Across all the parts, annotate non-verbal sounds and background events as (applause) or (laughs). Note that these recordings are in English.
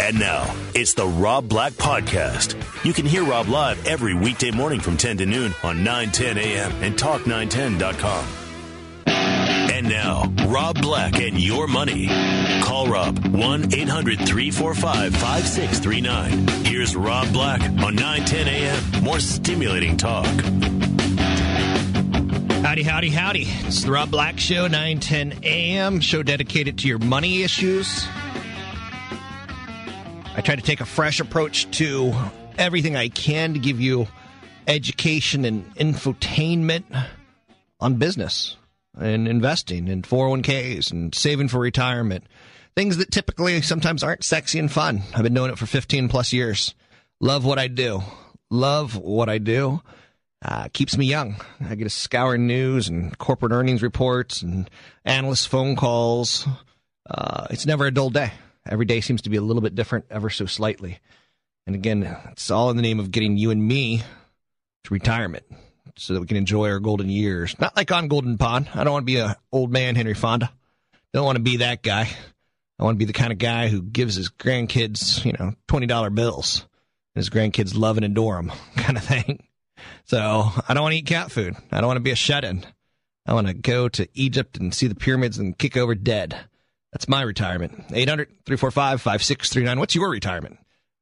And now, it's the Rob Black Podcast. You can hear Rob live every weekday morning from 10 to noon on 910 a.m. and talk910.com. And now, Rob Black and your money. Call Rob 1 800 345 5639. Here's Rob Black on 910 a.m. More stimulating talk. Howdy, howdy, howdy. It's the Rob Black Show, 910 a.m. Show dedicated to your money issues. I try to take a fresh approach to everything I can to give you education and infotainment on business and investing and 401ks and saving for retirement. Things that typically sometimes aren't sexy and fun. I've been doing it for 15 plus years. Love what I do. Love what I do. Uh, keeps me young. I get to scour news and corporate earnings reports and analyst phone calls. Uh, it's never a dull day. Every day seems to be a little bit different, ever so slightly. And again, it's all in the name of getting you and me to retirement so that we can enjoy our golden years. Not like on Golden Pond. I don't want to be an old man, Henry Fonda. Don't want to be that guy. I want to be the kind of guy who gives his grandkids, you know, $20 bills. And his grandkids love and adore him, (laughs) kind of thing. So I don't want to eat cat food. I don't want to be a shut in. I want to go to Egypt and see the pyramids and kick over dead. That's my retirement. 800 345 5639. What's your retirement?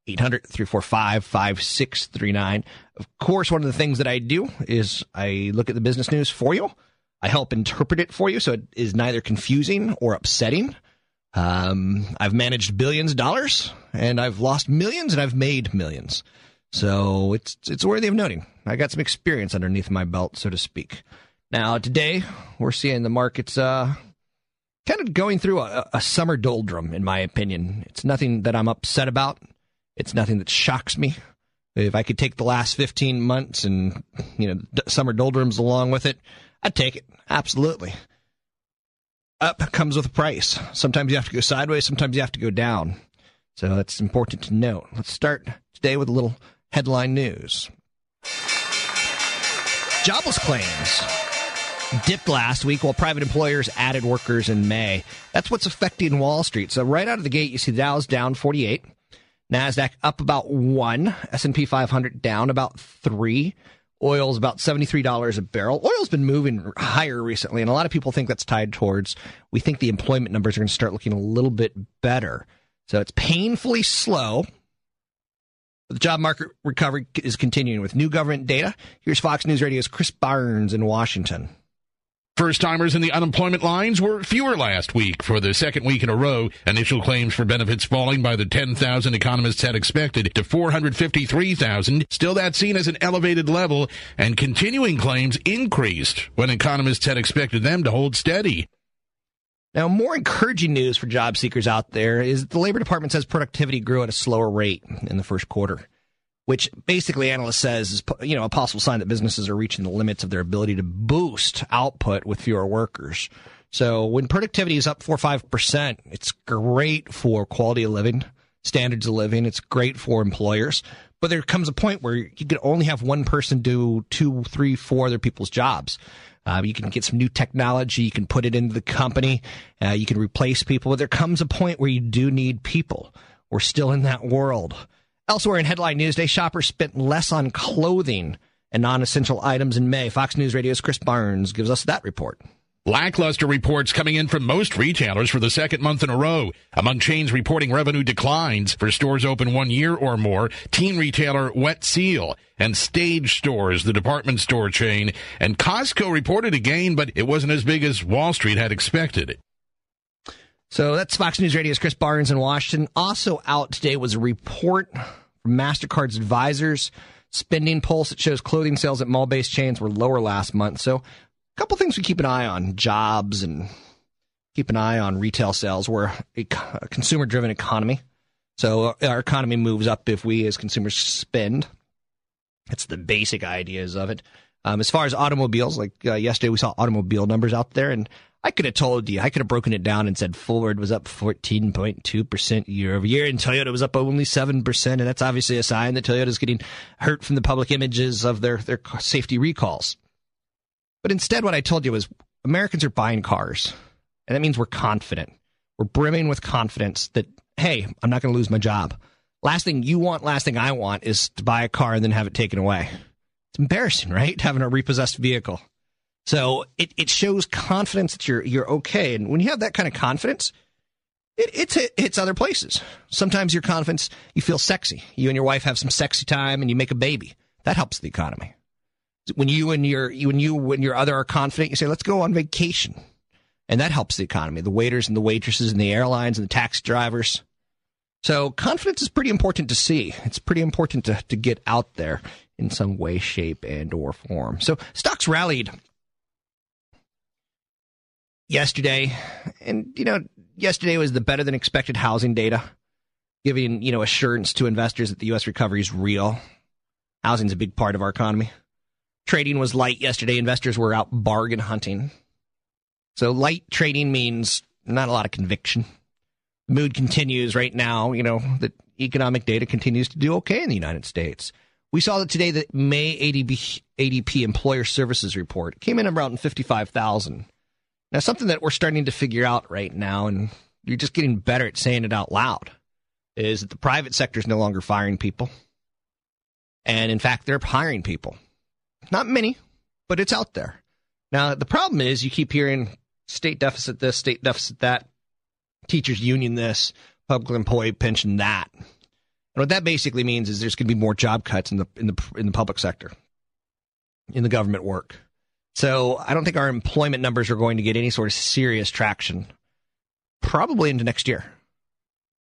800 345 5639. Of course, one of the things that I do is I look at the business news for you. I help interpret it for you so it is neither confusing or upsetting. Um, I've managed billions of dollars and I've lost millions and I've made millions. So it's it's worthy of noting. I got some experience underneath my belt, so to speak. Now today we're seeing the markets uh, kind of going through a, a summer doldrum, in my opinion. It's nothing that I'm upset about. It's nothing that shocks me. If I could take the last 15 months and, you know, summer doldrums along with it, I'd take it. Absolutely. Up comes with a price. Sometimes you have to go sideways, sometimes you have to go down. So that's important to note. Let's start today with a little headline news. Jobless claims dipped last week while private employers added workers in May. That's what's affecting Wall Street. So right out of the gate, you see Dow's down 48, Nasdaq up about 1, S&P 500 down about 3. Oil's about $73 a barrel. Oil's been moving higher recently and a lot of people think that's tied towards we think the employment numbers are going to start looking a little bit better. So it's painfully slow. The job market recovery is continuing with new government data. Here's Fox News Radio's Chris Barnes in Washington. First timers in the unemployment lines were fewer last week for the second week in a row. Initial claims for benefits falling by the 10,000 economists had expected to 453,000. Still, that's seen as an elevated level, and continuing claims increased when economists had expected them to hold steady. Now, more encouraging news for job seekers out there is the Labor Department says productivity grew at a slower rate in the first quarter which basically analyst says is you know a possible sign that businesses are reaching the limits of their ability to boost output with fewer workers. So when productivity is up four or five percent, it's great for quality of living, standards of living. It's great for employers. But there comes a point where you can only have one person do two, three, four other people's jobs. Uh, you can get some new technology. You can put it into the company. Uh, you can replace people. But there comes a point where you do need people. We're still in that world. Elsewhere in headline news day, shoppers spent less on clothing and non essential items in May. Fox News Radio's Chris Barnes gives us that report. Lackluster reports coming in from most retailers for the second month in a row. Among chains reporting revenue declines for stores open one year or more, teen retailer Wet Seal and Stage Stores, the department store chain, and Costco reported a gain, but it wasn't as big as Wall Street had expected. So that's Fox News Radio's Chris Barnes in Washington. Also out today was a report from MasterCard's advisors spending pulse that shows clothing sales at mall based chains were lower last month. So a couple things we keep an eye on jobs and keep an eye on retail sales. We're a consumer driven economy. So our economy moves up if we as consumers spend. That's the basic ideas of it. Um, as far as automobiles, like uh, yesterday we saw automobile numbers out there, and I could have told you, I could have broken it down and said Ford was up 14.2% year over year, and Toyota was up only 7%. And that's obviously a sign that Toyota is getting hurt from the public images of their, their safety recalls. But instead, what I told you was Americans are buying cars, and that means we're confident. We're brimming with confidence that, hey, I'm not going to lose my job. Last thing you want, last thing I want is to buy a car and then have it taken away. It's embarrassing, right? (laughs) Having a repossessed vehicle. So it, it shows confidence that you're you're okay. And when you have that kind of confidence, it, it's it hits other places. Sometimes your confidence, you feel sexy. You and your wife have some sexy time, and you make a baby. That helps the economy. When you and your when you when your other are confident, you say, "Let's go on vacation," and that helps the economy. The waiters and the waitresses and the airlines and the taxi drivers. So confidence is pretty important to see. It's pretty important to, to get out there in some way, shape, and or form. So stocks rallied yesterday, and you know, yesterday was the better than expected housing data, giving you know assurance to investors that the U.S. recovery is real. Housing is a big part of our economy. Trading was light yesterday. Investors were out bargain hunting. So light trading means not a lot of conviction. Mood continues right now. You know, the economic data continues to do okay in the United States. We saw that today the May ADP, ADP employer services report came in around 55,000. Now, something that we're starting to figure out right now, and you're just getting better at saying it out loud, is that the private sector is no longer firing people. And in fact, they're hiring people. Not many, but it's out there. Now, the problem is you keep hearing state deficit this, state deficit that, teachers union this, public employee pension that. And what that basically means is there's going to be more job cuts in the in the in the public sector, in the government work. So I don't think our employment numbers are going to get any sort of serious traction. Probably into next year.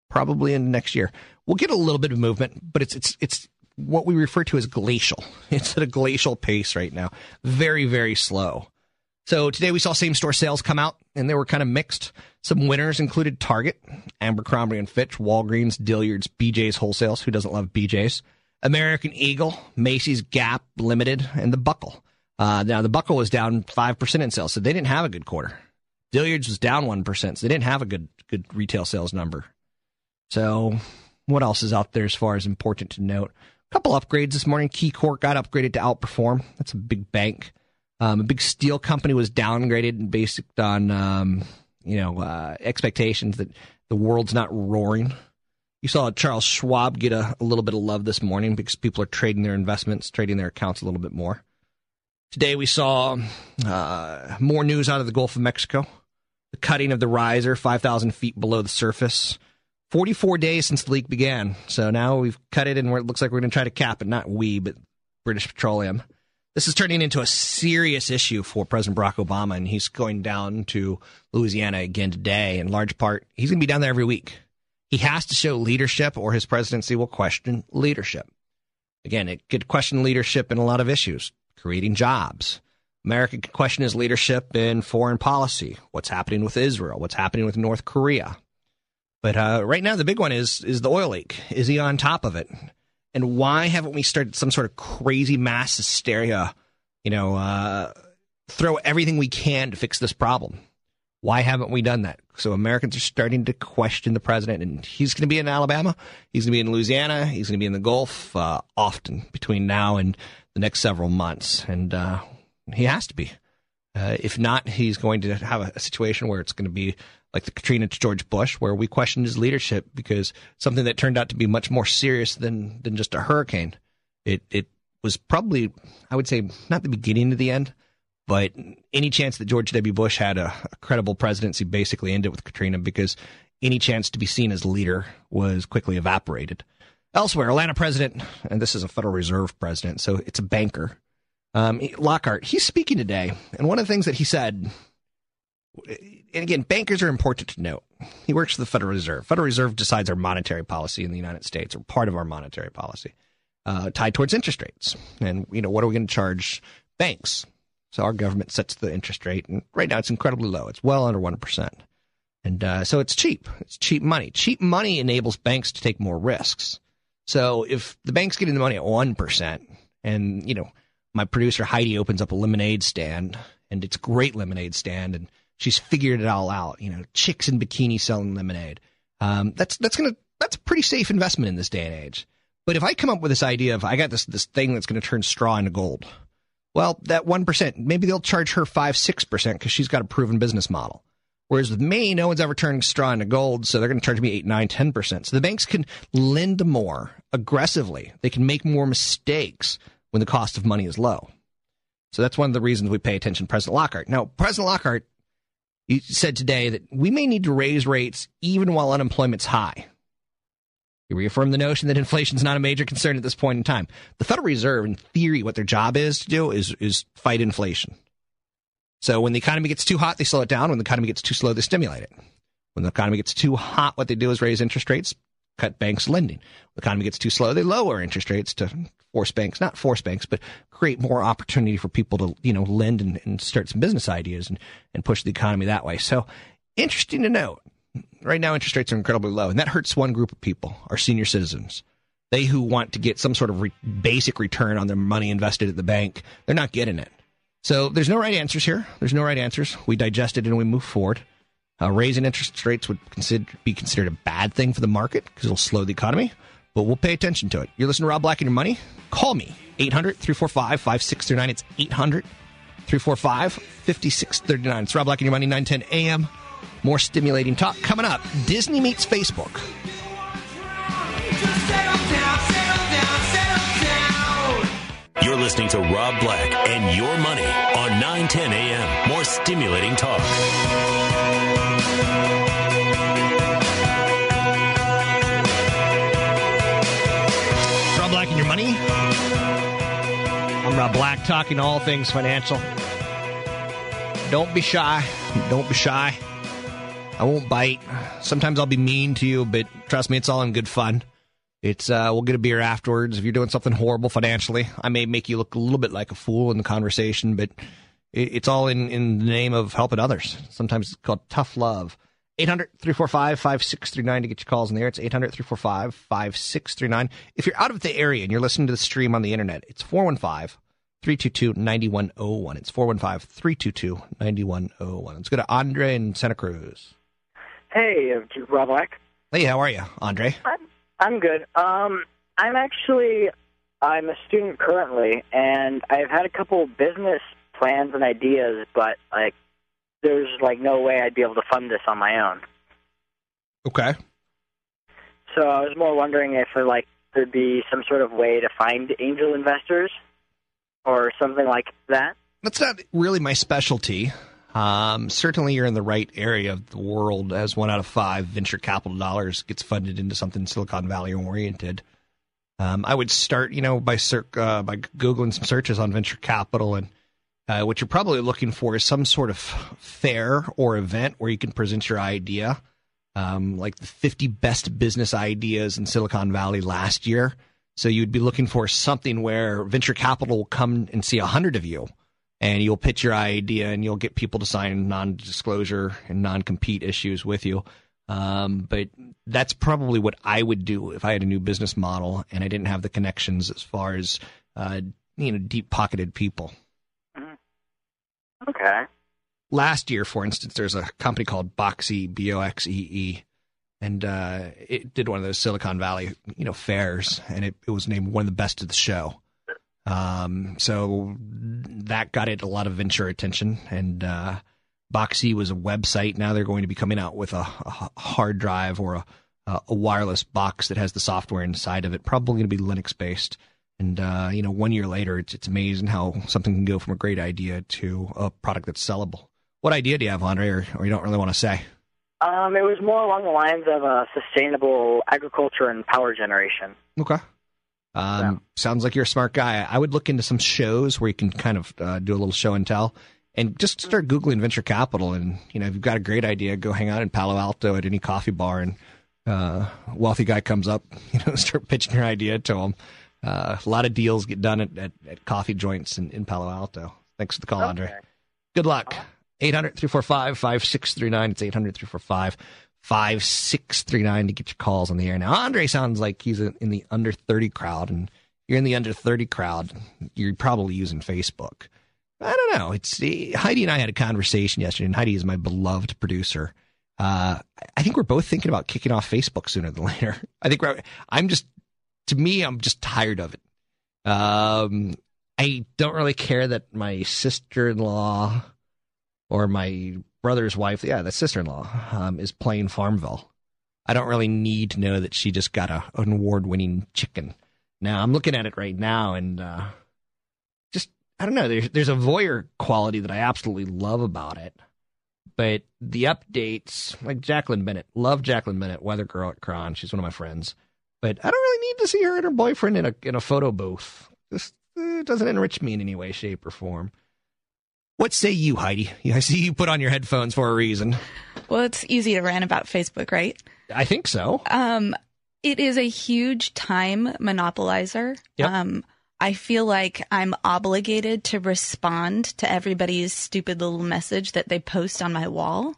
Probably into next year. We'll get a little bit of movement, but it's it's it's what we refer to as glacial. (laughs) It's at a glacial pace right now. Very, very slow. So today we saw same store sales come out and they were kind of mixed. Some winners included Target, Abercrombie and Fitch, Walgreens, Dillard's, BJ's Wholesales. Who doesn't love BJ's? American Eagle, Macy's, Gap, Limited, and the Buckle. Uh, now the buckle was down five percent in sales, so they didn't have a good quarter. Dillard's was down one percent, so they didn't have a good good retail sales number. So what else is out there as far as important to note? A couple upgrades this morning. KeyCorp got upgraded to outperform. That's a big bank. Um, a big steel company was downgraded based on um, you know uh, expectations that the world's not roaring. You saw Charles Schwab get a, a little bit of love this morning because people are trading their investments, trading their accounts a little bit more. Today we saw uh, more news out of the Gulf of Mexico. The cutting of the riser, 5,000 feet below the surface. 44 days since the leak began. So now we've cut it and it looks like we're going to try to cap it. Not we, but British Petroleum. This is turning into a serious issue for President Barack Obama, and he's going down to Louisiana again today. In large part, he's going to be down there every week. He has to show leadership, or his presidency will question leadership. Again, it could question leadership in a lot of issues creating jobs. America could question his leadership in foreign policy, what's happening with Israel, what's happening with North Korea. But uh, right now, the big one is is the oil leak. Is he on top of it? And why haven't we started some sort of crazy mass hysteria? You know, uh, throw everything we can to fix this problem. Why haven't we done that? So Americans are starting to question the president, and he's going to be in Alabama, he's going to be in Louisiana, he's going to be in the Gulf uh, often between now and the next several months, and uh, he has to be. Uh, if not, he's going to have a, situation where it's going to be like the Katrina to George Bush, where we questioned his leadership because something that turned out to be much more serious than than just a hurricane. It it was probably, I would say, not the beginning of the end, but any chance that George W. Bush had a, a credible presidency basically ended with Katrina because any chance to be seen as leader was quickly evaporated. Elsewhere, Atlanta president, and this is a Federal Reserve president, so it's a banker, um, Lockhart, he's speaking today. And one of the things that he said, and again, bankers are important to note. He works for the Federal Reserve. Federal Reserve decides our monetary policy in the United States, or part of our monetary policy, uh, tied towards interest rates. And, you know, what are we going to charge banks? So our government sets the interest rate, and right now it's incredibly low. It's well under 1%. And uh, so it's cheap. It's cheap money. Cheap money enables banks to take more risks. So if the bank's getting the money at 1%, and, you know, my producer Heidi opens up a lemonade stand, and it's a great lemonade stand, and she's figured it all out, you know, chicks in bikini selling lemonade. Um, that's, that's to, that's a pretty safe investment in this day and age. But if I come up with this idea of I got this, this thing that's going to turn straw into gold, well, that 1%, maybe they'll charge her 5, 6% because she's got a proven business model. Whereas with me, no one's ever turning straw into gold, so they're going to charge me 8, 9, 10%. So the banks can lend more aggressively. They can make more mistakes when the cost of money is low. So that's one of the reasons we pay attention to President Lockhart. Now, President Lockhart he said today that we may need to raise rates even while unemployment's high. He reaffirmed the notion that inflation is not a major concern at this point in time. The Federal Reserve, in theory, what their job is to do is, is fight inflation. So when the economy gets too hot, they slow it down. When the economy gets too slow, they stimulate it. When the economy gets too hot, what they do is raise interest rates, cut banks lending. When the economy gets too slow, they lower interest rates to force banks, not force banks, but create more opportunity for people to, you know, lend and, and start some business ideas and, and push the economy that way. So interesting to note. Right now, interest rates are incredibly low, and that hurts one group of people, our senior citizens. They who want to get some sort of re- basic return on their money invested at the bank, they're not getting it. So there's no right answers here. There's no right answers. We digest it and we move forward. Uh, raising interest rates would consider, be considered a bad thing for the market because it'll slow the economy, but we'll pay attention to it. You're listening to Rob Black and Your Money? Call me, 800 345 5639. It's 800 345 5639. It's Rob Black and Your Money, 910 a.m. More stimulating talk coming up. Disney meets Facebook. You're listening to Rob Black and Your Money on 910 a.m. More stimulating talk. Rob Black and Your Money. I'm Rob Black, talking all things financial. Don't be shy. Don't be shy. I won't bite. Sometimes I'll be mean to you, but trust me, it's all in good fun. It's uh, we'll get a beer afterwards. If you're doing something horrible financially, I may make you look a little bit like a fool in the conversation, but it, it's all in in the name of helping others. Sometimes it's called tough love. 800 345 5639 to get your calls in there. It's 800 345 5639. If you're out of the area and you're listening to the stream on the internet, it's 415 322 9101. It's 415 322 9101. Let's go to Andre in Santa Cruz. Hey, uh, Rob Black. Hey, how are you, Andre? I'm I'm good. Um, I'm actually I'm a student currently, and I've had a couple business plans and ideas, but like there's like no way I'd be able to fund this on my own. Okay. So I was more wondering if uh, like there'd be some sort of way to find angel investors or something like that. That's not really my specialty. Um, certainly, you're in the right area of the world, as one out of five venture capital dollars gets funded into something Silicon Valley oriented. Um, I would start, you know, by uh, by googling some searches on venture capital, and uh, what you're probably looking for is some sort of fair or event where you can present your idea, um, like the 50 best business ideas in Silicon Valley last year. So you'd be looking for something where venture capital will come and see a hundred of you and you'll pitch your idea and you'll get people to sign non-disclosure and non-compete issues with you. Um, but that's probably what I would do if I had a new business model and I didn't have the connections as far as uh, you know deep-pocketed people. Okay. Last year, for instance, there's a company called Boxee B O X E E, and uh, it did one of those Silicon Valley you know fairs, and it, it was named one of the best of the show. Um, so that got it a lot of venture attention. And uh, Boxee was a website. Now they're going to be coming out with a, a hard drive or a, a, wireless box that has the software inside of it. Probably going to be Linux based. And uh, you know, one year later, it's it's amazing how something can go from a great idea to a product that's sellable. What idea do you have, Andre, or, or you don't really want to say? Um, it was more along the lines of uh, sustainable agriculture and power generation. Okay. Um. Sounds like you're a smart guy. I would look into some shows where you can kind of uh, do a little show and tell, and just start googling venture capital. And you know, if you've got a great idea, go hang out in Palo Alto at any coffee bar, and uh, wealthy guy comes up, (laughs) you know, start pitching your idea to him. Uh, a lot of deals get done at, at, at coffee joints in, in, Palo Alto. Thanks for the call, okay. Andre. Good luck. 800 345 5639. It's 800 345 5639 to get your calls on the air. Now, Andre sounds like he's in the under 30 crowd, and you're in the under 30 crowd. You're probably using Facebook. I don't know. It's Heidi and I had a conversation yesterday, and Heidi is my beloved producer. Uh, I think we're both thinking about kicking off Facebook sooner than (laughs) later. I think I'm just, to me, I'm just tired of it. Um, I don't really care that my sister in law or my brother's wife, yeah, the sister in law, um, is playing Farmville. I don't really need to know that she just got a, an award winning chicken. Now, I'm looking at it right now and uh, just, I don't know, there's, there's a voyeur quality that I absolutely love about it. But the updates, like Jacqueline Bennett, love Jacqueline Bennett, weather girl at KRON. She's one of my friends. But I don't really need to see her and her boyfriend in a in a photo booth. This it doesn't enrich me in any way, shape, or form. What say you, Heidi? (laughs) I see you put on your headphones for a reason. Well, it's easy to rant about Facebook, right? I think so. Um, it is a huge time monopolizer. Yep. Um, I feel like I'm obligated to respond to everybody's stupid little message that they post on my wall.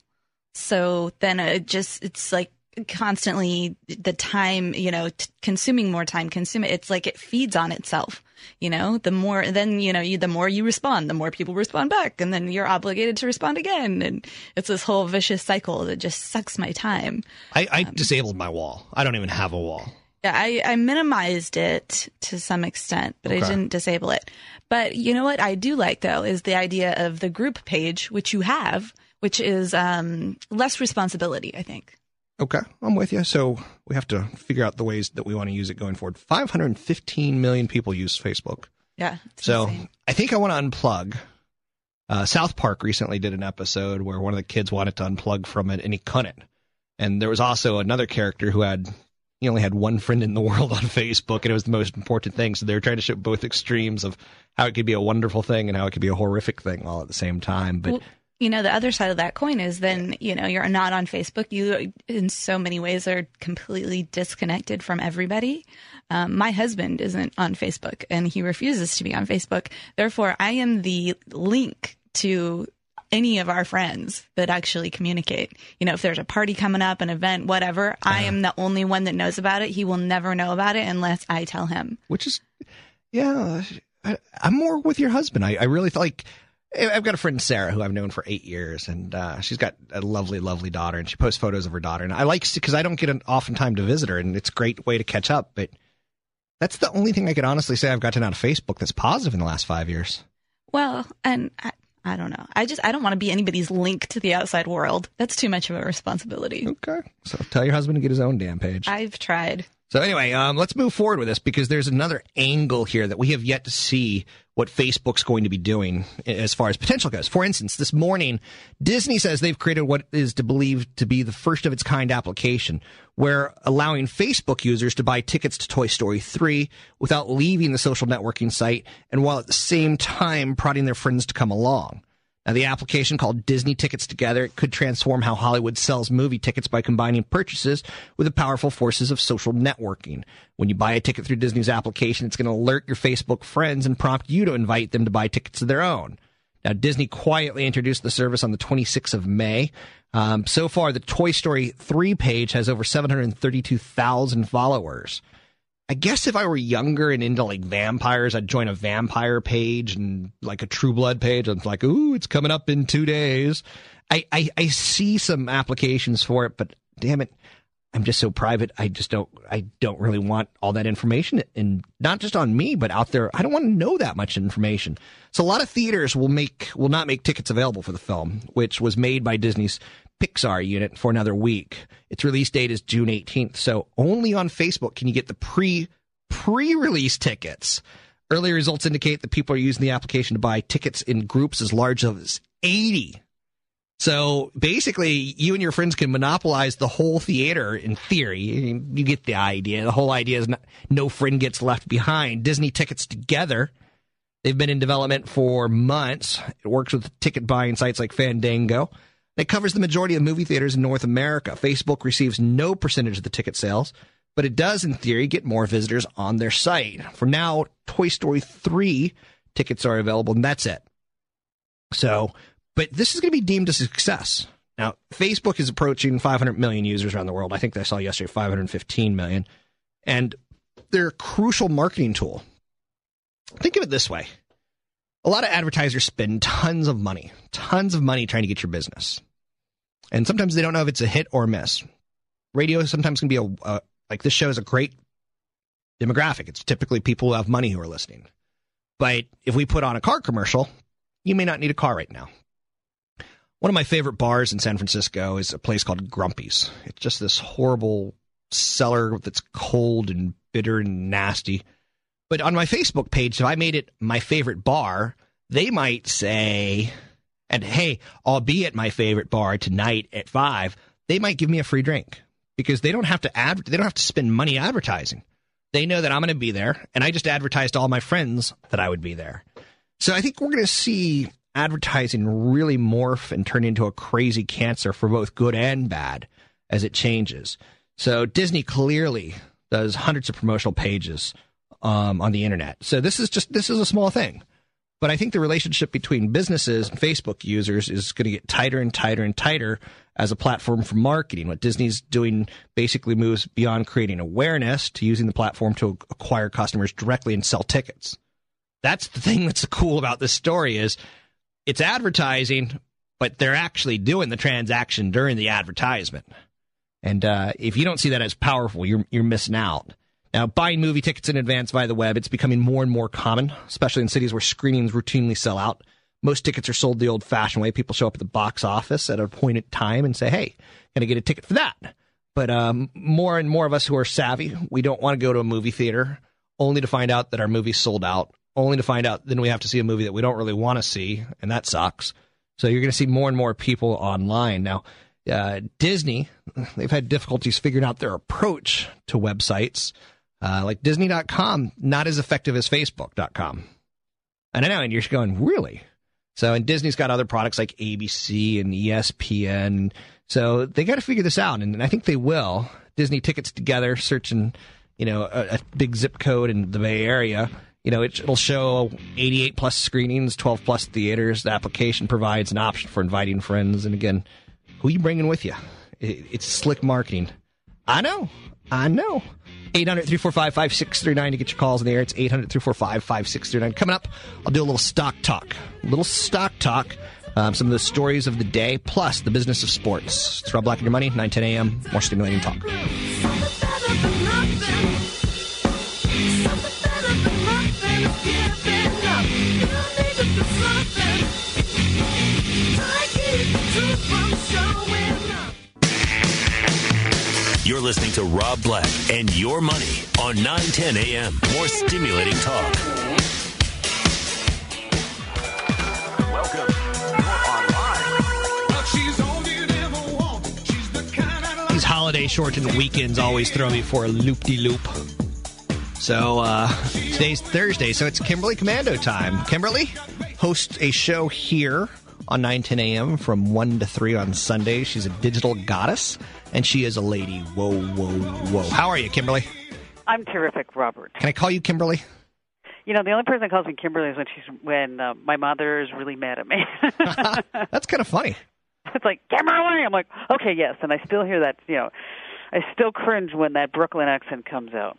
So then it just, it's like constantly the time, you know, t- consuming more time, consume it. It's like it feeds on itself. You know, the more, then, you know, you, the more you respond, the more people respond back. And then you're obligated to respond again. And it's this whole vicious cycle that just sucks my time. I, I um, disabled my wall. I don't even have a wall. Yeah, I, I minimized it to some extent, but okay. I didn't disable it. But you know what I do like though is the idea of the group page, which you have, which is um, less responsibility, I think. Okay, I'm with you. So we have to figure out the ways that we want to use it going forward. 515 million people use Facebook. Yeah. So insane. I think I want to unplug. Uh, South Park recently did an episode where one of the kids wanted to unplug from it and he couldn't. And there was also another character who had he only had one friend in the (laughs) world on Facebook, and it was the most important thing. So they were trying to show both extremes of how it could be a wonderful thing and how it could be a horrific thing all at the same time. But well, you know, the other side of that coin is then you know you're not on Facebook. You, in so many ways, are completely disconnected from everybody. Um, my husband isn't on Facebook, and he refuses to be on Facebook. Therefore, I am the link to any of our friends that actually communicate. You know, if there's a party coming up, an event, whatever, I am the only one that knows about it. He will never know about it unless I tell him. Which is, yeah, I, am more with your husband. I, I really feel like. I've got a friend Sarah who I've known for eight years, and uh, she's got a lovely, lovely daughter, and she posts photos of her daughter. And I like because I don't get an often time to visit her, and it's a great way to catch up. But that's the only thing I could honestly say I've gotten out of Facebook that's positive in the last five years. Well, and I don't know. I just I don't want to be anybody's link to the outside world. That's too much of a responsibility. Okay. So tell your husband to get his own damn page. I've tried. So anyway, um, let's move forward with this because there's another angle here that we have yet to see what Facebook's going to be doing as far as potential goes. For instance, this morning, Disney says they've created what is to believe to be the first of its kind application where allowing Facebook users to buy tickets to Toy Story 3 without leaving the social networking site and while at the same time prodding their friends to come along. Now, the application called Disney Tickets Together could transform how Hollywood sells movie tickets by combining purchases with the powerful forces of social networking. When you buy a ticket through Disney's application, it's going to alert your Facebook friends and prompt you to invite them to buy tickets of their own. Now, Disney quietly introduced the service on the 26th of May. Um, so far, the Toy Story 3 page has over 732,000 followers. I guess if I were younger and into like vampires, I'd join a vampire page and like a True Blood page. I'm like, ooh, it's coming up in two days. I, I, I see some applications for it, but damn it, I'm just so private. I just don't, I don't really want all that information and not just on me, but out there. I don't want to know that much information. So a lot of theaters will make, will not make tickets available for the film, which was made by Disney's Pixar unit for another week. Its release date is June 18th. So only on Facebook can you get the pre pre release tickets. Early results indicate that people are using the application to buy tickets in groups as large as 80. So basically, you and your friends can monopolize the whole theater in theory. You get the idea. The whole idea is not, no friend gets left behind. Disney tickets together. They've been in development for months. It works with ticket buying sites like Fandango. It covers the majority of movie theaters in North America. Facebook receives no percentage of the ticket sales, but it does, in theory, get more visitors on their site. For now, Toy Story 3 tickets are available, and that's it. So But this is going to be deemed a success. Now, Facebook is approaching 500 million users around the world. I think I saw yesterday 515 million. And they're a crucial marketing tool. Think of it this way a lot of advertisers spend tons of money, tons of money trying to get your business. And sometimes they don't know if it's a hit or miss. Radio sometimes can be a, a like this show is a great demographic. It's typically people who have money who are listening. But if we put on a car commercial, you may not need a car right now. One of my favorite bars in San Francisco is a place called Grumpy's. It's just this horrible cellar that's cold and bitter and nasty. But on my Facebook page, if I made it my favorite bar, they might say, and hey, I'll be at my favorite bar tonight at five. They might give me a free drink because they don't have to ad- they don't have to spend money advertising. They know that I'm going to be there, and I just advertised to all my friends that I would be there. So I think we're going to see advertising really morph and turn into a crazy cancer for both good and bad as it changes. So Disney clearly does hundreds of promotional pages um, on the internet. So this is just this is a small thing. But I think the relationship between businesses and Facebook users is going to get tighter and tighter and tighter as a platform for marketing. What Disney's doing basically moves beyond creating awareness to using the platform to acquire customers directly and sell tickets. That's the thing that's cool about this story is it's advertising, but they're actually doing the transaction during the advertisement. And uh, if you don't see that as powerful, you're you're missing out. Now, buying movie tickets in advance via the web, it's becoming more and more common, especially in cities where screenings routinely sell out. Most tickets are sold the old fashioned way. People show up at the box office at a appointed time and say, hey, can I get a ticket for that? But um, more and more of us who are savvy, we don't want to go to a movie theater only to find out that our movie's sold out, only to find out then we have to see a movie that we don't really want to see, and that sucks. So you're going to see more and more people online. Now, uh, Disney, they've had difficulties figuring out their approach to websites. Uh, like Disney.com, not as effective as Facebook.com. And I know, and you're going, really? So, and Disney's got other products like ABC and ESPN. So they got to figure this out, and I think they will. Disney tickets together, searching, you know, a, a big zip code in the Bay Area. You know, it, it'll show 88 plus screenings, 12 plus theaters. The application provides an option for inviting friends. And again, who you bringing with you? It, it's slick marketing. I know. I know. 800 345 5639 to get your calls in the air. It's 800 345 5639. Coming up, I'll do a little stock talk. A little stock talk. Um, some of the stories of the day, plus the business of sports. It's Rob Black and Your Money, 9 10 a.m. More stimulating talk. You're listening to Rob Black and Your Money on 910 a.m. More stimulating talk. Welcome. These holiday shortened weekends always throw me for a loop de loop. So uh, today's Thursday, so it's Kimberly Komando time. Kimberly hosts a show here on 9 10 a.m. from 1 to 3 on Sunday. She's a digital goddess, and she is a lady. Whoa, whoa, whoa. How are you, Kimberly? I'm terrific, Robert. Can I call you Kimberly? You know, the only person that calls me Kimberly is when she's when uh, my mother is really mad at me. (laughs) That's kind of funny. (laughs) it's like Kimberly. I'm like, okay, yes, and I still hear that. You know, I still cringe when that Brooklyn accent comes out.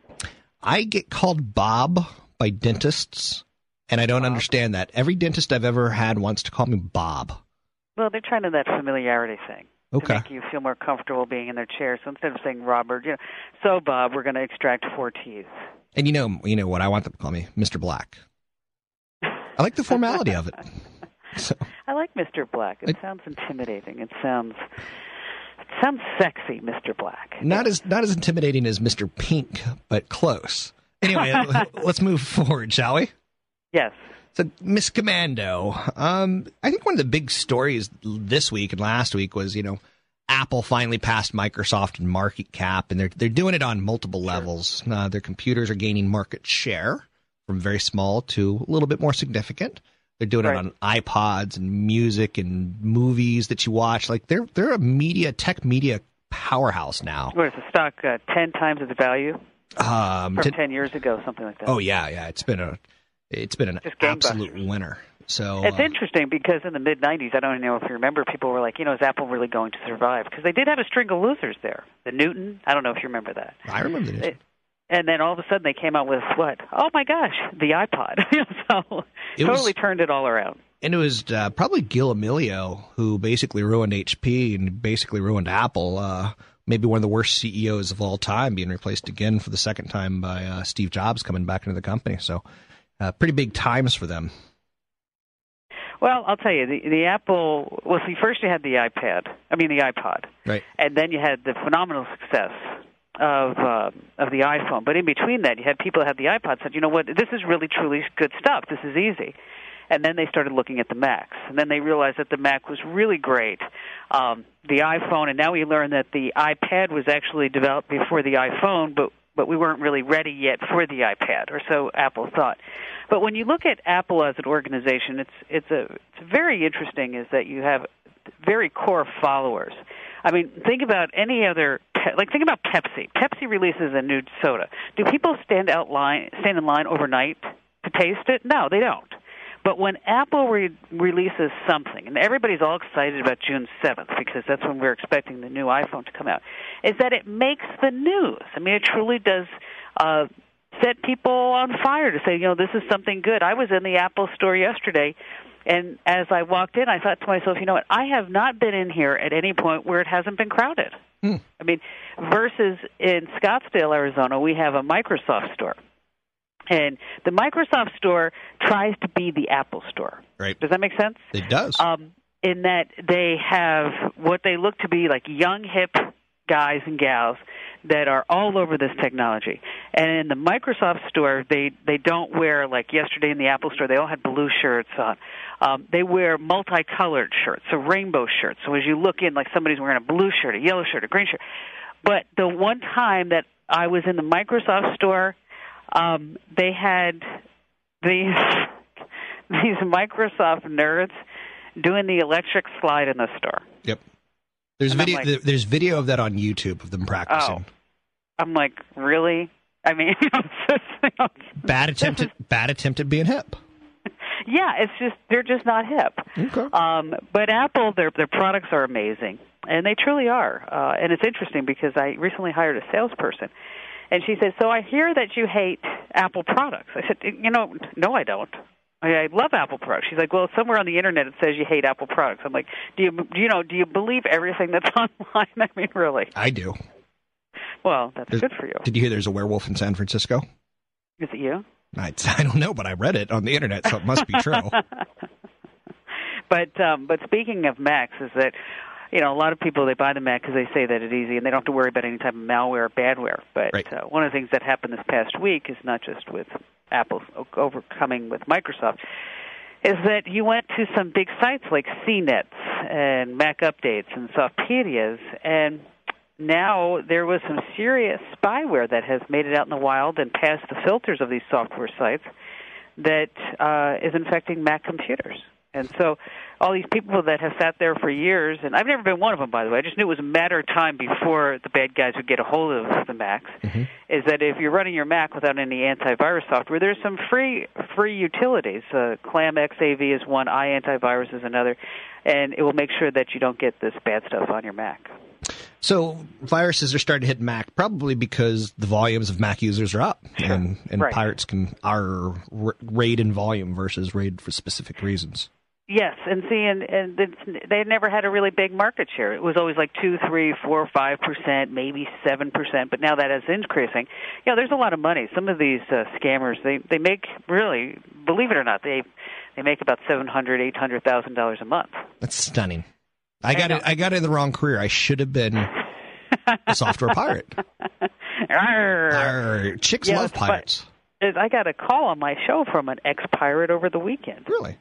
I get called Bob by dentists, and I don't understand that. Every dentist I've ever had wants to call me Bob. Well, they're trying to that familiarity thing Okay. to make you feel more comfortable being in their chair. So instead of saying Robert, you know, so Bob, we're going to extract four teeth. And you know, you know what I want them to call me, Mr. Black. I like the formality of it. (laughs) So, I like Mr. Black. It sounds intimidating. It sounds it sounds sexy, Mr. Black. not as not as intimidating as Mr. Pink, but close. Anyway, (laughs) let's move forward, shall we? Yes. So, Miss Komando, um, I think one of the big stories this week and last week was, you know, Apple finally passed Microsoft in market cap, and they're they're doing it on multiple levels. Uh, their computers are gaining market share from very small to a little bit more significant. They're doing Right. it on iPods and music and movies that you watch. Like they're they're a media tech media powerhouse now. What is the stock uh, ten times its value Um, from ten years ago, something like that? Oh yeah, yeah. It's been a it's been an absolute winner. So It's uh, interesting because in the mid 90s, I don't know if you remember, people were like, you know, is Apple really going to survive? Because they did have a string of losers there. The Newton, I don't know if you remember that. I remember. It- and then all of a sudden they came out with what? Oh my gosh, the iPod. (laughs) so It was- totally turned it all around. And it was uh, probably Gil Amelio who basically ruined HP and basically ruined Apple. Uh, maybe one of the worst CEOs of all time, being replaced again for the second time by uh, Steve Jobs coming back into the company. So, uh, pretty big times for them. Well, I'll tell you, the, the Apple. Well, see, first you had the iPad. I mean, the iPod, Right. and then you had the phenomenal success of uh, of the iPhone. But in between that, you had people that had the iPod said, you know what, this is really truly good stuff. This is easy. And then they started looking at the Macs, and then they realized that the Mac was really great. Um, the iPhone, and now we learn that the iPad was actually developed before the iPhone, but but we weren't really ready yet for the iPad, or so Apple thought. But when you look at Apple as an organization, it's it's a it's very interesting is that you have very core followers. I mean, think about any other like think about Pepsi. Pepsi releases a new soda. Do people stand out line stand in line overnight to taste it? No, they don't. But when Apple re- releases something, and everybody's all excited about June 7th because that's when we're expecting the new iPhone to come out, is that it makes the news. I mean, it truly does uh, set people on fire to say, you know, this is something good. I was in the Apple store yesterday, and as I walked in, I thought to myself, you know what? I have not been in here at any point where it hasn't been crowded. Hmm. I mean, versus in Scottsdale, Arizona, we have a Microsoft store. And the Microsoft store tries to be the Apple store. Right. Does that make sense? It does. Um, in that they have what they look to be like young, hip guys and gals that are all over this technology. And in the Microsoft store, they they don't wear like yesterday in the Apple store. They all had blue shirts on. Um, they wear multicolored shirts, so rainbow shirts. So as you look in, like somebody's wearing a blue shirt, a yellow shirt, a green shirt. But the one time that I was in the Microsoft store, um, they had these (laughs) these Microsoft nerds doing the electric slide in the store. Yep. There's And video. like- there's video of that on YouTube of them practicing. Oh. I'm like, really? I mean, (laughs) Bad attempt. At, bad attempt at being hip. (laughs) yeah, it's just they're just not hip. Okay. Um, but Apple, their their products are amazing, and they truly are. Uh, and it's interesting because I recently hired a salesperson, and she said, "So I hear that you hate Apple products." I said, "You know, no, I don't. I, I love Apple products." She's like, "Well, somewhere on the internet it says you hate Apple products." I'm like, "Do you, do you know, do you believe everything that's (laughs) online?" (laughs) I mean, really? I do. Well, that's There's- good for you. Did you hear there's a werewolf in San Francisco? Is it you? I, I don't know, but I read it on the internet, so it must be true. (laughs) but um, but speaking of Macs, is that you know a lot of people they buy the Mac because they say that it's easy and they don't have to worry about any type of malware or badware. But Right. uh, one of the things that happened this past week is not just with Apple overcoming with Microsoft. Is that you went to some big sites like CNETs and Mac Updates and Softpedias, and now there was some serious spyware that has made it out in the wild and passed the filters of these software sites that uh, is infecting Mac computers. And so, all these people that have sat there for years, and I've never been one of them, by the way. I just knew it was a matter of time before the bad guys would get a hold of the Macs. Is that if you're running your Mac without any antivirus software, there's some free free utilities. Uh, ClamXav is one, iAntivirus is another, and it will make sure that you don't get this bad stuff on your Mac. So viruses are starting to hit Mac, probably because the volumes of Mac users are up, and and Right. pirates can are r- raid in volume versus raid for specific reasons. Yes, and see, and, and they never had a really big market share. It was always like two, three, four, five percent, maybe seven percent. But now that is increasing. Know, there's a lot of money. Some of these uh, scammers, they they make really, believe it or not, they they make about seven hundred, eight hundred thousand dollars a month. That's stunning. I got know. it. I got in the wrong career. I should have been a software pirate. (laughs) Arr. Arr, chicks Yes, love pirates. I got a call on my show from an ex-pirate over the weekend. Really?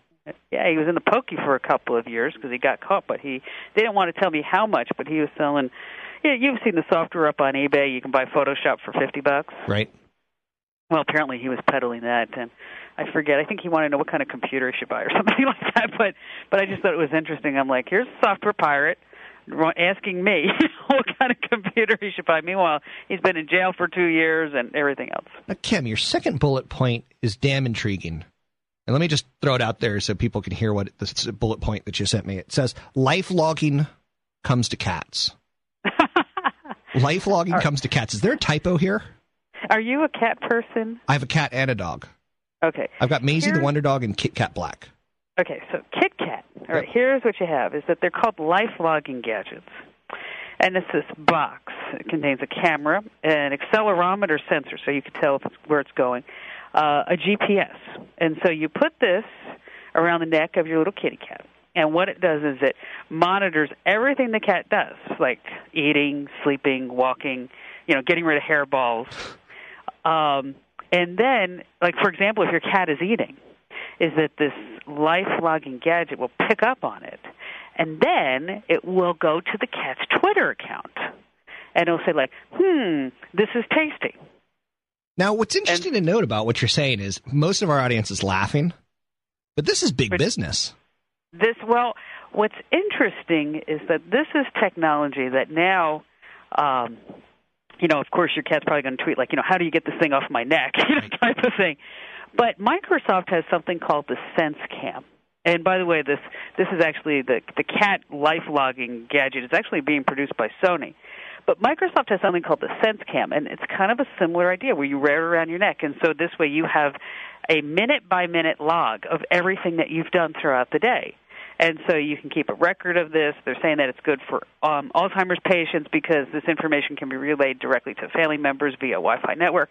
Yeah, he was in the pokey for a couple of years because he got caught, but he they didn't want to tell me how much. But he was selling. Yeah, you've seen the software up on eBay. You can buy Photoshop for fifty bucks. Right. Well, apparently he was peddling that, and I forget. I think he wanted to know what kind of computer he should buy or (laughs) something like that. But but I just thought it was interesting. I'm like, here's a software pirate asking me (laughs) what kind of computer he should buy. Meanwhile, he's been in jail for two years and everything else. Now, Kim, your second bullet point is damn intriguing. And let me just throw it out there so people can hear what this bullet point that you sent me. It says life logging comes to cats. (laughs) life logging comes to cats. Is there a typo here? Are you a cat person? I have a cat and a dog. Okay. I've got Maisie the Wonder Dog and Kit Kat Black. Okay, so Kit Kat. All right, here's what you have: is that they're called life logging gadgets, and it's this box. It contains a camera, an accelerometer sensor, so you can tell where it's going, uh, a GPS, and so you put this around the neck of your little kitty cat. And what it does is it monitors everything the cat does, like eating, sleeping, walking, you know, getting rid of hairballs. Um, and then, like for example, if your cat is eating, is that this life logging gadget will pick up on it, and then it will go to the cat's Twitter account, and it'll say like, "Hmm, this is tasty." Now, what's interesting and, to note about what you're saying is most of our audience is laughing, but this is big business. This well, what's interesting is that this is technology that now. Um, you know, of course, your cat's probably going to tweet like, you know, how do you get this thing off my neck, (laughs) you know, type of thing. But Microsoft has something called the Sense Cam. And by the way, this this is actually the the cat life logging gadget. It's actually being produced by Sony. But Microsoft has something called the Sense Cam, and it's kind of a similar idea where you wear it around your neck, and so this way you have a minute by minute log of everything that you've done throughout the day and so you can keep a record of this. They're saying that it's good for um, Alzheimer's patients because this information can be relayed directly to family members via Wi-Fi network.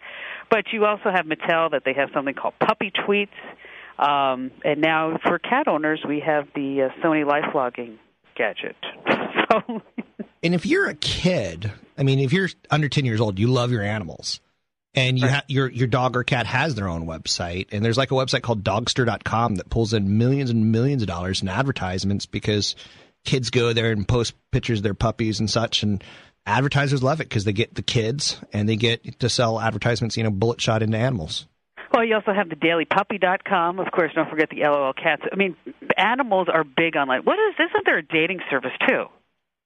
But you also have Mattel that they have something called Puppy Tweets, um, and now for cat owners we have the uh, Sony Life Logging gadget. (laughs) so. And if you're a kid, I mean, if you're under ten years old, you love your animals and you right. ha- your your dog or cat has their own website and there's like a website called dogster.com that pulls in millions and millions of dollars in advertisements because kids go there and post pictures of their puppies and such and advertisers love it because they get the kids and they get to sell advertisements you know bullet shot into animals well, you also have the dailypuppy.com. Of course, don't forget the LOL cats. I mean, animals are big online. What is? Isn't there a dating service too?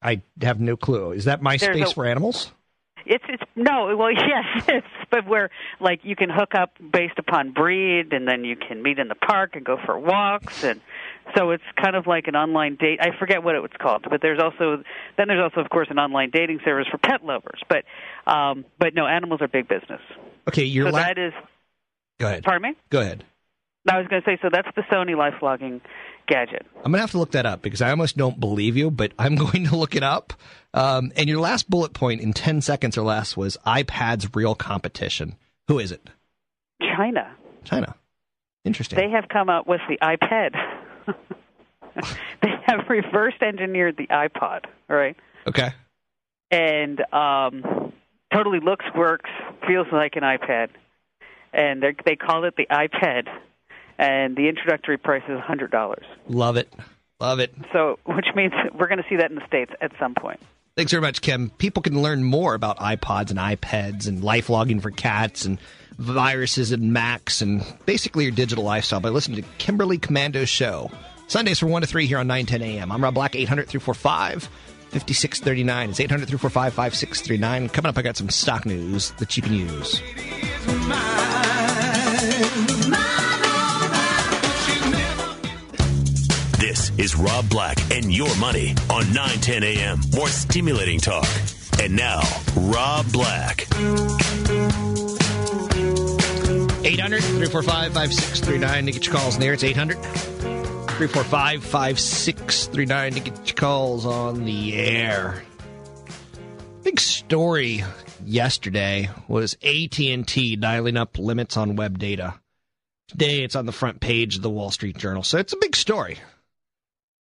I have no clue. Is that MySpace a, for animals? It's it's no, well (laughs) yes, it's, but where like you can hook up based upon breed, and then you can meet in the park and go for walks, and so it's kind of like an online date. I forget what it was called, but there's also then there's also of course an online dating service for pet lovers. But um, but no, animals are big business. Okay, your so la- that is. Go ahead. Pardon me. Go ahead. I was going to say so. That's the Sony life logging gadget. I'm going to have to look that up because I almost don't believe you, but I'm (laughs) going to look it up. Um, and your last bullet point in 10 seconds or less was iPad's real competition. Who is it? China. China. Interesting. They have come up with the iPad. (laughs) they have reverse engineered the iPod, right? Okay. And um, totally looks, works, feels like an iPad. And they call it the iPad and the introductory price is hundred dollars. Love it, love it. So, which means we're going to see that in the states at some point. Thanks very much, Kim. People can learn more about iPods and iPads and life logging for cats and viruses and Macs and basically your digital lifestyle by listening to Kimberly Komando's show. Sundays from 1 to 3 here on 910 a.m. I'm Rob Black, 800 345 5639. It's 800 345 5639. Coming up, I got some stock news that you can use. Is Rob Black and your money on 910 a.m. More stimulating talk. And now, Rob Black. 800 345 5639 to get your calls in there. It's 800 345 5639 to get your calls on the air. Big story yesterday was AT&T dialing up limits on web data. Today it's on the front page of the Wall Street Journal. So it's a big story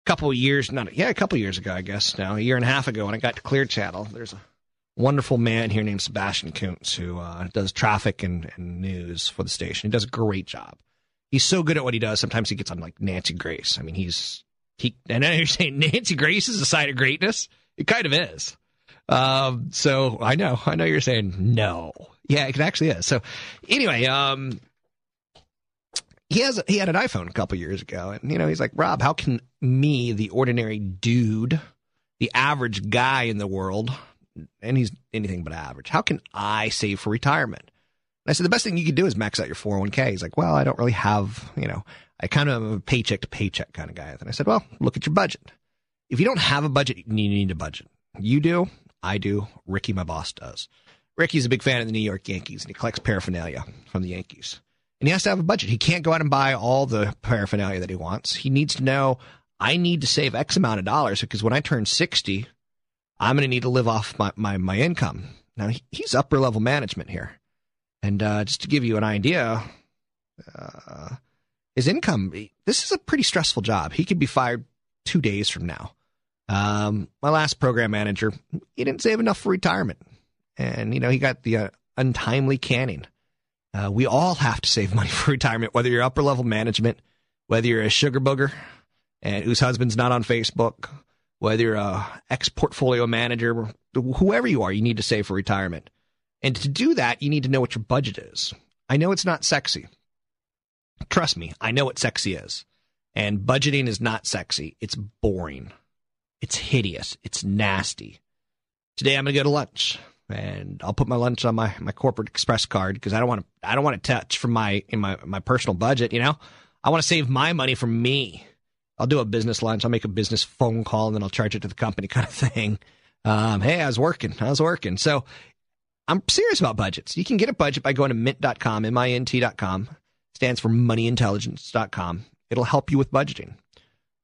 couple years, not yeah, a couple years ago, I guess now, a year and a half ago, when I got to Clear Channel, there's a wonderful man here named Sebastian Kuntz who uh, does traffic and, and news for the station. He does a great job. He's so good at what he does. Sometimes he gets on like Nancy Grace. I mean, he's he. And I saying (laughs) Nancy Grace is a sign of greatness. It kind of is. Um, so I know, I know you're saying no. Yeah, it actually is. So anyway, um, he has he had an iPhone a couple years ago, and you know he's like, Rob, how can me, the ordinary dude, the average guy in the world, and he's anything but average, how can I save for retirement? I said, the best thing you could do is max out your 401k. He's like, well, I don't really have, you know, I kind of am a paycheck to paycheck kind of guy. And I said, well, look at your budget. If you don't have a budget, you need a budget. You do. I do. Ricky, my boss, does. Ricky's a big fan of the New York Yankees and he collects paraphernalia from the Yankees. And he has to have a budget. He can't go out and buy all the paraphernalia that he wants. He needs to know I need to save X amount of dollars because when I turn 60, I'm going to need to live off my, my, my income. Now, he's upper level management here. And uh, just to give you an idea, uh, his income, this is a pretty stressful job. He could be fired two days from now. Um, my last program manager, he didn't save enough for retirement. And, you know, he got the uh, untimely canning. Uh, we all have to save money (laughs) for retirement, whether you're upper level management, whether you're a sugar booger and whose husband's not on Facebook, whether you're a ex portfolio manager, whoever you are, you need to save for retirement. And to do that, you need to know what your budget is. I know it's not sexy. Trust me, I know what sexy is. And budgeting is not sexy. It's boring. It's hideous. It's nasty. Today I'm going to go to lunch and I'll put my lunch on my, my corporate express card because I don't want to I don't want to touch from my in my my personal budget, you know? I want to save my money for me. I'll do a business lunch. I'll make a business phone call and then I'll charge it to the company (laughs) kind of thing. Um, hey, I was working. I was working. So I'm serious about budgets. You can get a budget by going to mint.com, M-I-N-T.com. Stands for moneyintelligence.com. It'll help you with budgeting.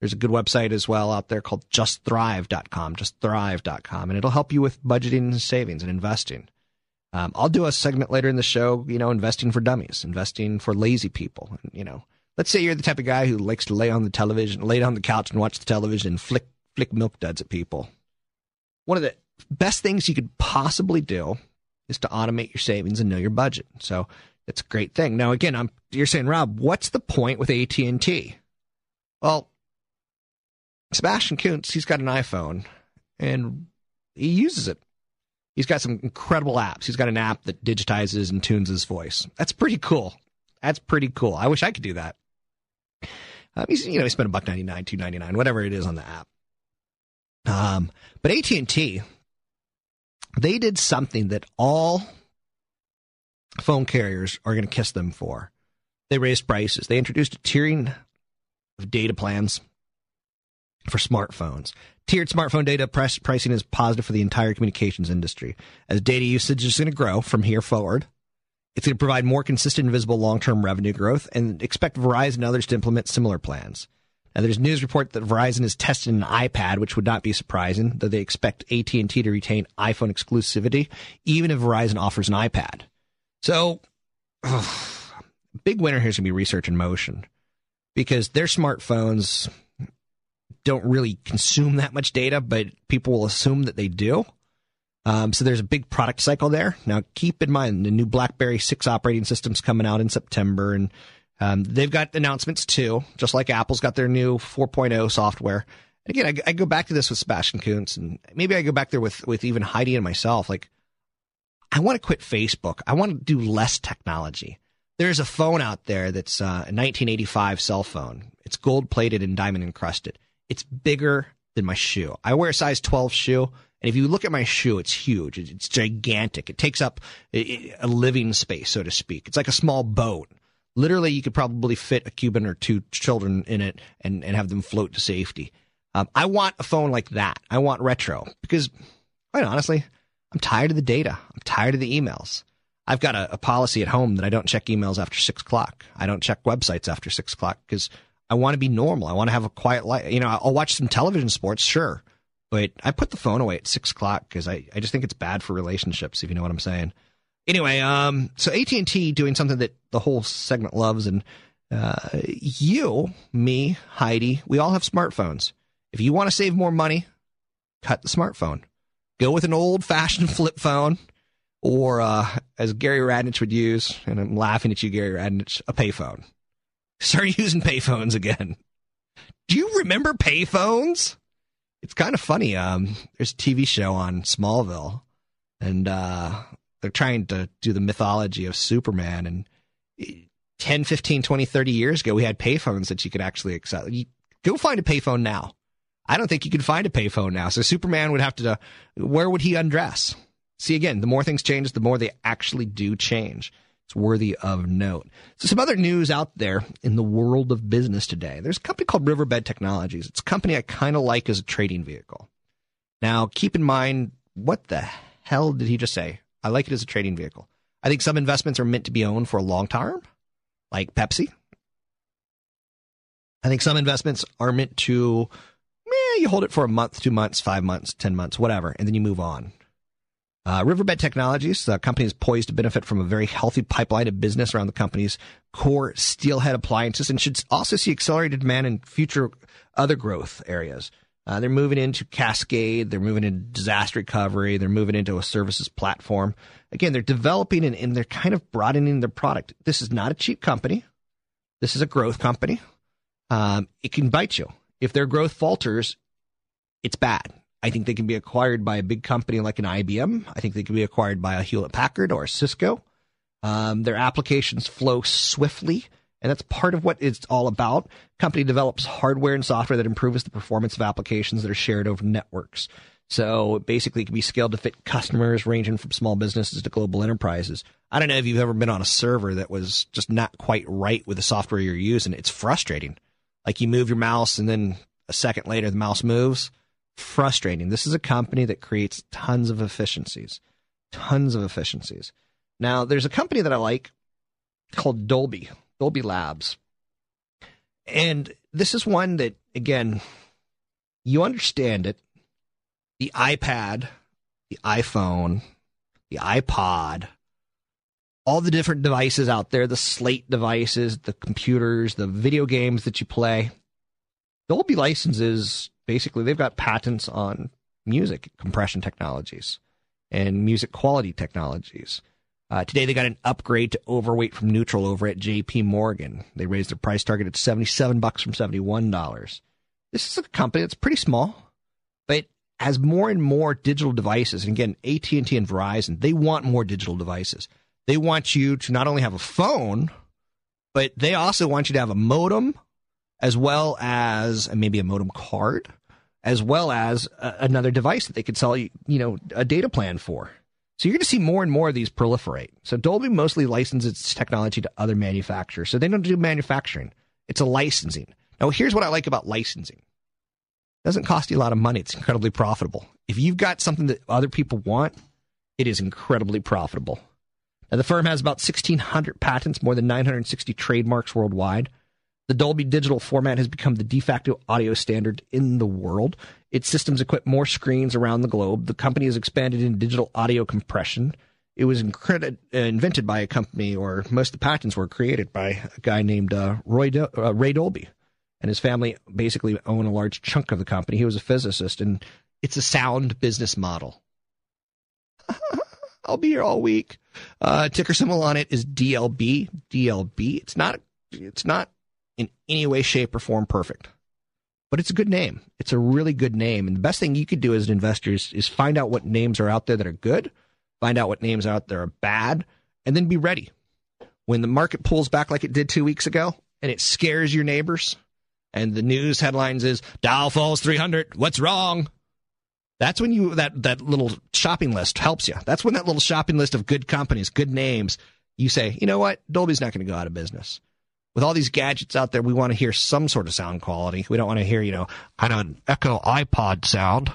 There's a good website as well out there called justthrive.com, justthrive.com, and it'll help you with budgeting and savings and investing. Um, I'll do a segment later in the show, you know, investing for dummies, investing for lazy people. You know, let's say you're the type of guy who likes to lay on the television, lay down the couch and watch the television and flick, flick milk duds at people. One of the best things you could possibly do is to automate your savings and know your budget. So it's a great thing. Now, again, I'm, you're saying, Rob, what's the point with AT&T? Well, Sebastian Kuntz, he's got an iPhone and he uses it. He's got some incredible apps. He's got an app that digitizes and tunes his voice. That's pretty cool. That's pretty cool. I wish I could do that. Um, he's, you know, he spent a buck ninety nine, two ninety nine, whatever it is on the app. Um, but AT and T, they did something that all phone carriers are going to kiss them for. They raised prices. They introduced a tiering of data plans for smartphones. Tiered smartphone data price, pricing is positive for the entire communications industry. As data usage is going to grow from here forward, it's going to provide more consistent and visible long-term revenue growth and expect Verizon and others to implement similar plans. Now, there's news report that Verizon is testing an iPad, which would not be surprising, though they expect AT&T to retain iPhone exclusivity, even if Verizon offers an iPad. So, ugh, (sighs) big winner here is going to be Research in Motion because their smartphones don't really consume that much data, but people will assume that they do. Um, so there's a big product cycle there. Now, keep in mind the new BlackBerry 6 operating system's coming out in September, and um, they've got announcements too, just like Apple's got their new 4.0 software. And again, I, I go back to this with Sebastian Kuntz, and maybe I go back there with, with even Heidi and myself. Like, I want to quit Facebook. I want to do less technology. There's a phone out there that's uh, a 1985 cell phone. It's gold plated and diamond encrusted. It's bigger than my shoe. I wear a size 12 shoe. And if you look at my shoe, it's huge. It's gigantic. It takes up a living space, so to speak. It's like a small boat. Literally, you could probably fit a Cuban or two children in it and, and have them float to safety. Um, I want a phone like that. I want retro because, quite honestly, I'm tired of the data. I'm tired of the emails. I've got a, a policy at home that I don't check emails after six o'clock. I don't check websites after six o'clock because I want to be normal. I want to have a quiet life. You know, I'll watch some television sports, sure, but I put the phone away at six o'clock because I, I just think it's bad for relationships, if you know what I'm saying. Anyway, um, so AT and T doing something that the whole segment loves, and uh, you, me, Heidi, we all have smartphones. If you want to save more money, cut the smartphone. Go with an old fashioned (laughs) flip phone, or uh, as Gary Radnich would use, and I'm laughing at you, Gary Radnich, a payphone. Start (laughs) using payphones again. Do you remember payphones? It's kind of funny. Um, there's a TV show on Smallville, and uh, they're trying to do the mythology of Superman. And 10, 15, 20, 30 years ago, we had payphones that you could actually accept. You, go find a payphone now. I don't think you could find a payphone now. So Superman would have to, where would he undress? See, again, the more things change, the more they actually do change. It's worthy of note. So some other news out there in the world of business today. There's a company called Riverbed Technologies. It's a company I kind of like as a trading vehicle. Now, keep in mind, what the hell did he just say? I like it as a trading vehicle. I think some investments are meant to be owned for a long term, like Pepsi. I think some investments are meant to, eh, you hold it for a month, two months, five months, 10 months, whatever, and then you move on. Uh, Riverbed Technologies, the company is poised to benefit from a very healthy pipeline of business around the company's core steelhead appliances and should also see accelerated demand in future other growth areas. Uh, they're moving into Cascade. They're moving into disaster recovery. They're moving into a services platform. Again, they're developing and, and they're kind of broadening their product. This is not a cheap company. This is a growth company. Um, it can bite you. If their growth falters, it's bad. I think they can be acquired by a big company like an IBM. I think they can be acquired by a Hewlett Packard or a Cisco. Um, their applications flow swiftly and that's part of what it's all about. Company develops hardware and software that improves the performance of applications that are shared over networks. So basically, it can be scaled to fit customers ranging from small businesses to global enterprises. I don't know if you've ever been on a server that was just not quite right with the software you're using. It's frustrating. Like you move your mouse and then a second later the mouse moves. Frustrating. This is a company that creates tons of efficiencies. Tons of efficiencies. Now, there's a company that I like called Dolby. Dolby Labs. And this is one that, again, you understand it. The iPad, the iPhone, the iPod, all the different devices out there, the slate devices, the computers, the video games that you play. Dolby licenses basically, they've got patents on music compression technologies and music quality technologies. Uh, today they got an upgrade to overweight from neutral over at JP Morgan. They raised their price target at 77 bucks from $71. This is a company that's pretty small, but has more and more digital devices. And again, AT&T and Verizon, they want more digital devices. They want you to not only have a phone, but they also want you to have a modem as well as maybe a modem card, as well as a, another device that they could sell you, you know, a data plan for. So you're going to see more and more of these proliferate. So Dolby mostly licenses its technology to other manufacturers. So they don't do manufacturing. It's a licensing. Now here's what I like about licensing. It doesn't cost you a lot of money. It's incredibly profitable. If you've got something that other people want, it is incredibly profitable. Now the firm has about 1600 patents, more than 960 trademarks worldwide. The Dolby digital format has become the de facto audio standard in the world. Its systems equip more screens around the globe. The company has expanded in digital audio compression. It was uh, invented by a company, or most of the patents were created by a guy named uh, Roy Do- uh, Ray Dolby. And his family basically own a large chunk of the company. He was a physicist, and it's a sound business model. (laughs) I'll be here all week. Uh, ticker symbol on it is DLB. DLB. It's not. It's not in any way, shape, or form perfect. But it's a good name. It's a really good name. And the best thing you could do as an investor is, is find out what names are out there that are good, find out what names out there are bad, and then be ready. When the market pulls back like it did two weeks ago and it scares your neighbors, and the news headlines is Dow falls 300, what's wrong? That's when you that that little shopping list helps you. That's when that little shopping list of good companies, good names, you say, you know what, Dolby's not going to go out of business with all these gadgets out there, we want to hear some sort of sound quality. We don't want to hear, you know, kind of an echo iPod sound.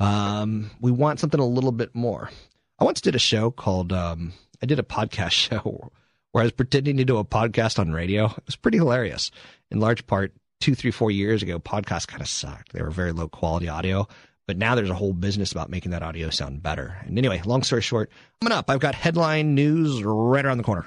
Um, we want something a little bit more. I once did a show called, um, I did a podcast (laughs) show where I was pretending to do a podcast on radio. It was pretty hilarious. In large part, two, three, four years ago, podcasts kind of sucked. They were very low quality audio. But now there's a whole business about making that audio sound better. And anyway, long story short, coming up, I've got headline news right around the corner.